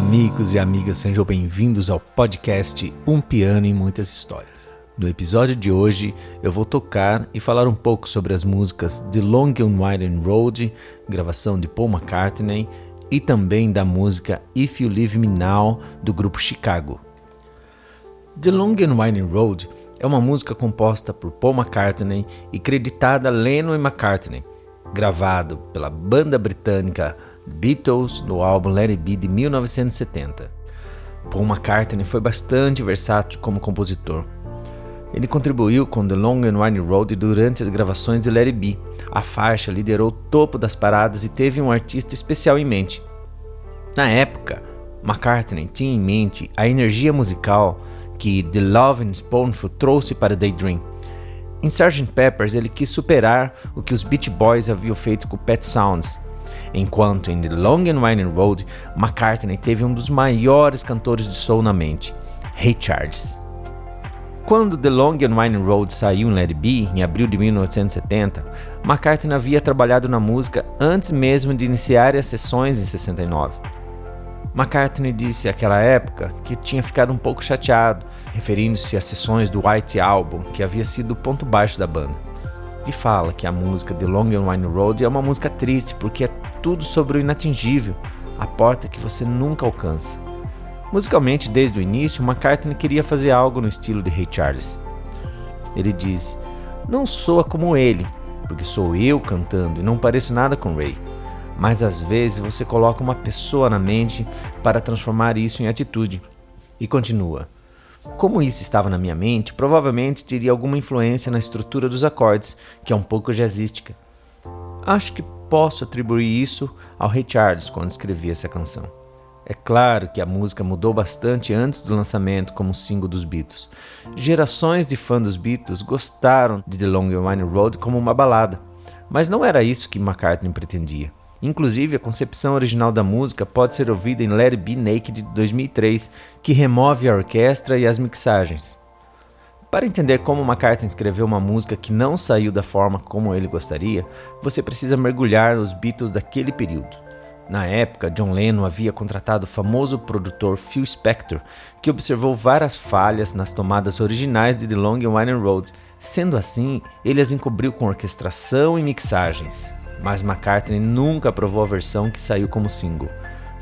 amigos e amigas, sejam bem-vindos ao podcast Um Piano e Muitas Histórias. No episódio de hoje, eu vou tocar e falar um pouco sobre as músicas The Long and Winding Road, gravação de Paul McCartney, e também da música If You Leave Me Now, do grupo Chicago. The Long and Winding Road é uma música composta por Paul McCartney e creditada a Lennon e McCartney, gravado pela banda britânica Beatles no álbum Let It Be de 1970. Paul McCartney foi bastante versátil como compositor. Ele contribuiu com The Long and Winding Road durante as gravações de Let It Be. A faixa liderou o topo das paradas e teve um artista especial em mente. Na época, McCartney tinha em mente a energia musical que The Love and Spoonful trouxe para Daydream. Em Sgt. Peppers, ele quis superar o que os Beach Boys haviam feito com Pet Sounds enquanto em The Long and Winding Road, McCartney teve um dos maiores cantores de soul na mente, Ray Charles. Quando The Long and Winding Road saiu em Let It Be, em abril de 1970, McCartney havia trabalhado na música antes mesmo de iniciar as sessões em 69. McCartney disse àquela época que tinha ficado um pouco chateado, referindo-se às sessões do White Album, que havia sido o ponto baixo da banda. E fala que a música The Long and Winding Road é uma música triste porque é tudo sobre o inatingível, a porta que você nunca alcança. Musicalmente, desde o início, McCartney queria fazer algo no estilo de Ray Charles. Ele diz: Não soa como ele, porque sou eu cantando e não pareço nada com Ray. Mas às vezes você coloca uma pessoa na mente para transformar isso em atitude. E continua. Como isso estava na minha mente, provavelmente teria alguma influência na estrutura dos acordes, que é um pouco jazzística. Acho que posso atribuir isso ao Ray Charles quando escrevi essa canção. É claro que a música mudou bastante antes do lançamento como single dos Beatles. Gerações de fãs dos Beatles gostaram de The Long and Winding Road como uma balada, mas não era isso que McCartney pretendia. Inclusive, a concepção original da música pode ser ouvida em Let It Be Naked de 2003, que remove a orquestra e as mixagens. Para entender como McCartney escreveu uma música que não saiu da forma como ele gostaria, você precisa mergulhar nos Beatles daquele período. Na época, John Lennon havia contratado o famoso produtor Phil Spector, que observou várias falhas nas tomadas originais de The Long and Winding Road. Sendo assim, ele as encobriu com orquestração e mixagens. Mas McCartney nunca aprovou a versão que saiu como single.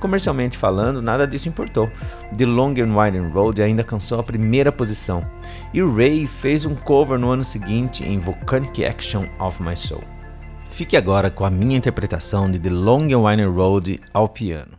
Comercialmente falando, nada disso importou. The Long and Winding Road ainda alcançou a primeira posição, e Ray fez um cover no ano seguinte em Volcanic Action of My Soul. Fique agora com a minha interpretação de The Long and Winding Road ao piano.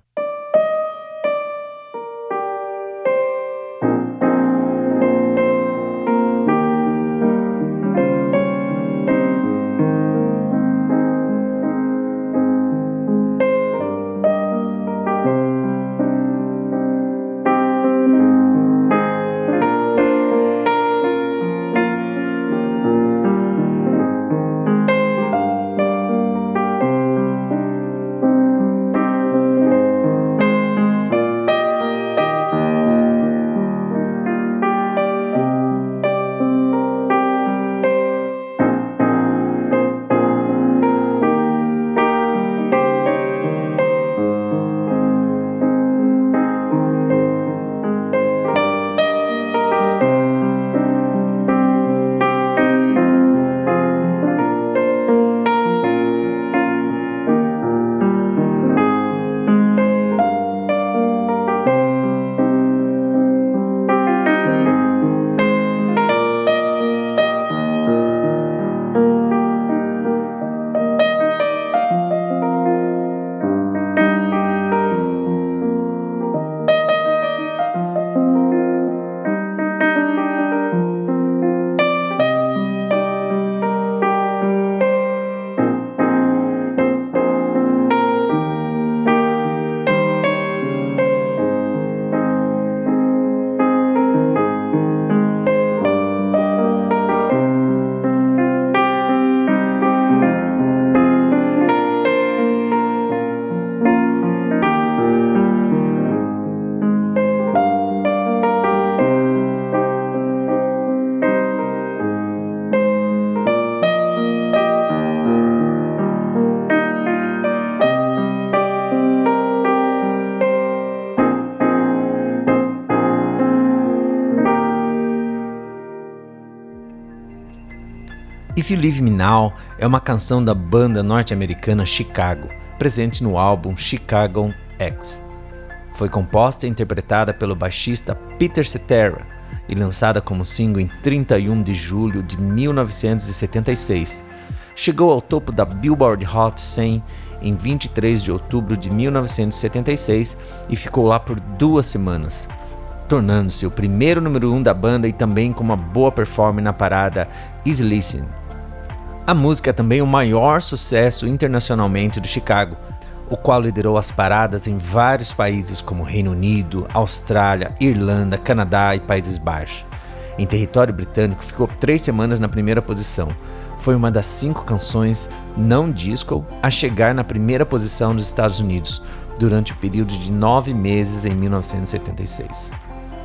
If You Leave Me Now é uma canção da banda norte-americana Chicago, presente no álbum Chicago X. Foi composta e interpretada pelo baixista Peter Cetera e lançada como single em 31 de julho de 1976. Chegou ao topo da Billboard Hot 100 em 23 de outubro de 1976 e ficou lá por duas semanas, tornando-se o primeiro número 1 um da banda e também com uma boa performance na parada Easy Listen. A música é também o maior sucesso internacionalmente do Chicago, o qual liderou as paradas em vários países como Reino Unido, Austrália, Irlanda, Canadá e Países Baixos. Em território britânico, ficou três semanas na primeira posição. Foi uma das cinco canções não disco a chegar na primeira posição nos Estados Unidos durante o período de nove meses em 1976.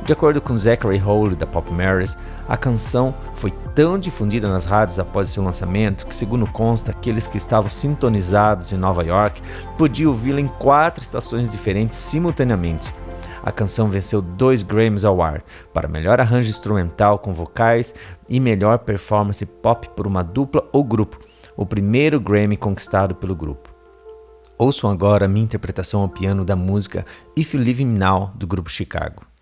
De acordo com Zachary Hole da Pop Marys, a canção foi tão difundida nas rádios após seu lançamento que, segundo consta, aqueles que estavam sintonizados em Nova York podiam ouvi-la em quatro estações diferentes simultaneamente. A canção venceu dois Grammys Award para melhor arranjo instrumental com vocais e melhor performance pop por uma dupla ou grupo, o primeiro Grammy conquistado pelo grupo. Ouçam agora minha interpretação ao piano da música If You Leave Me Now do grupo Chicago.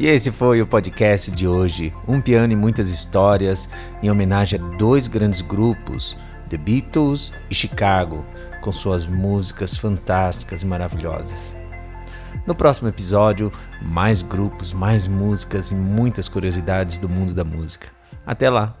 E esse foi o podcast de hoje, um piano e muitas histórias, em homenagem a dois grandes grupos, The Beatles e Chicago, com suas músicas fantásticas e maravilhosas. No próximo episódio, mais grupos, mais músicas e muitas curiosidades do mundo da música. Até lá!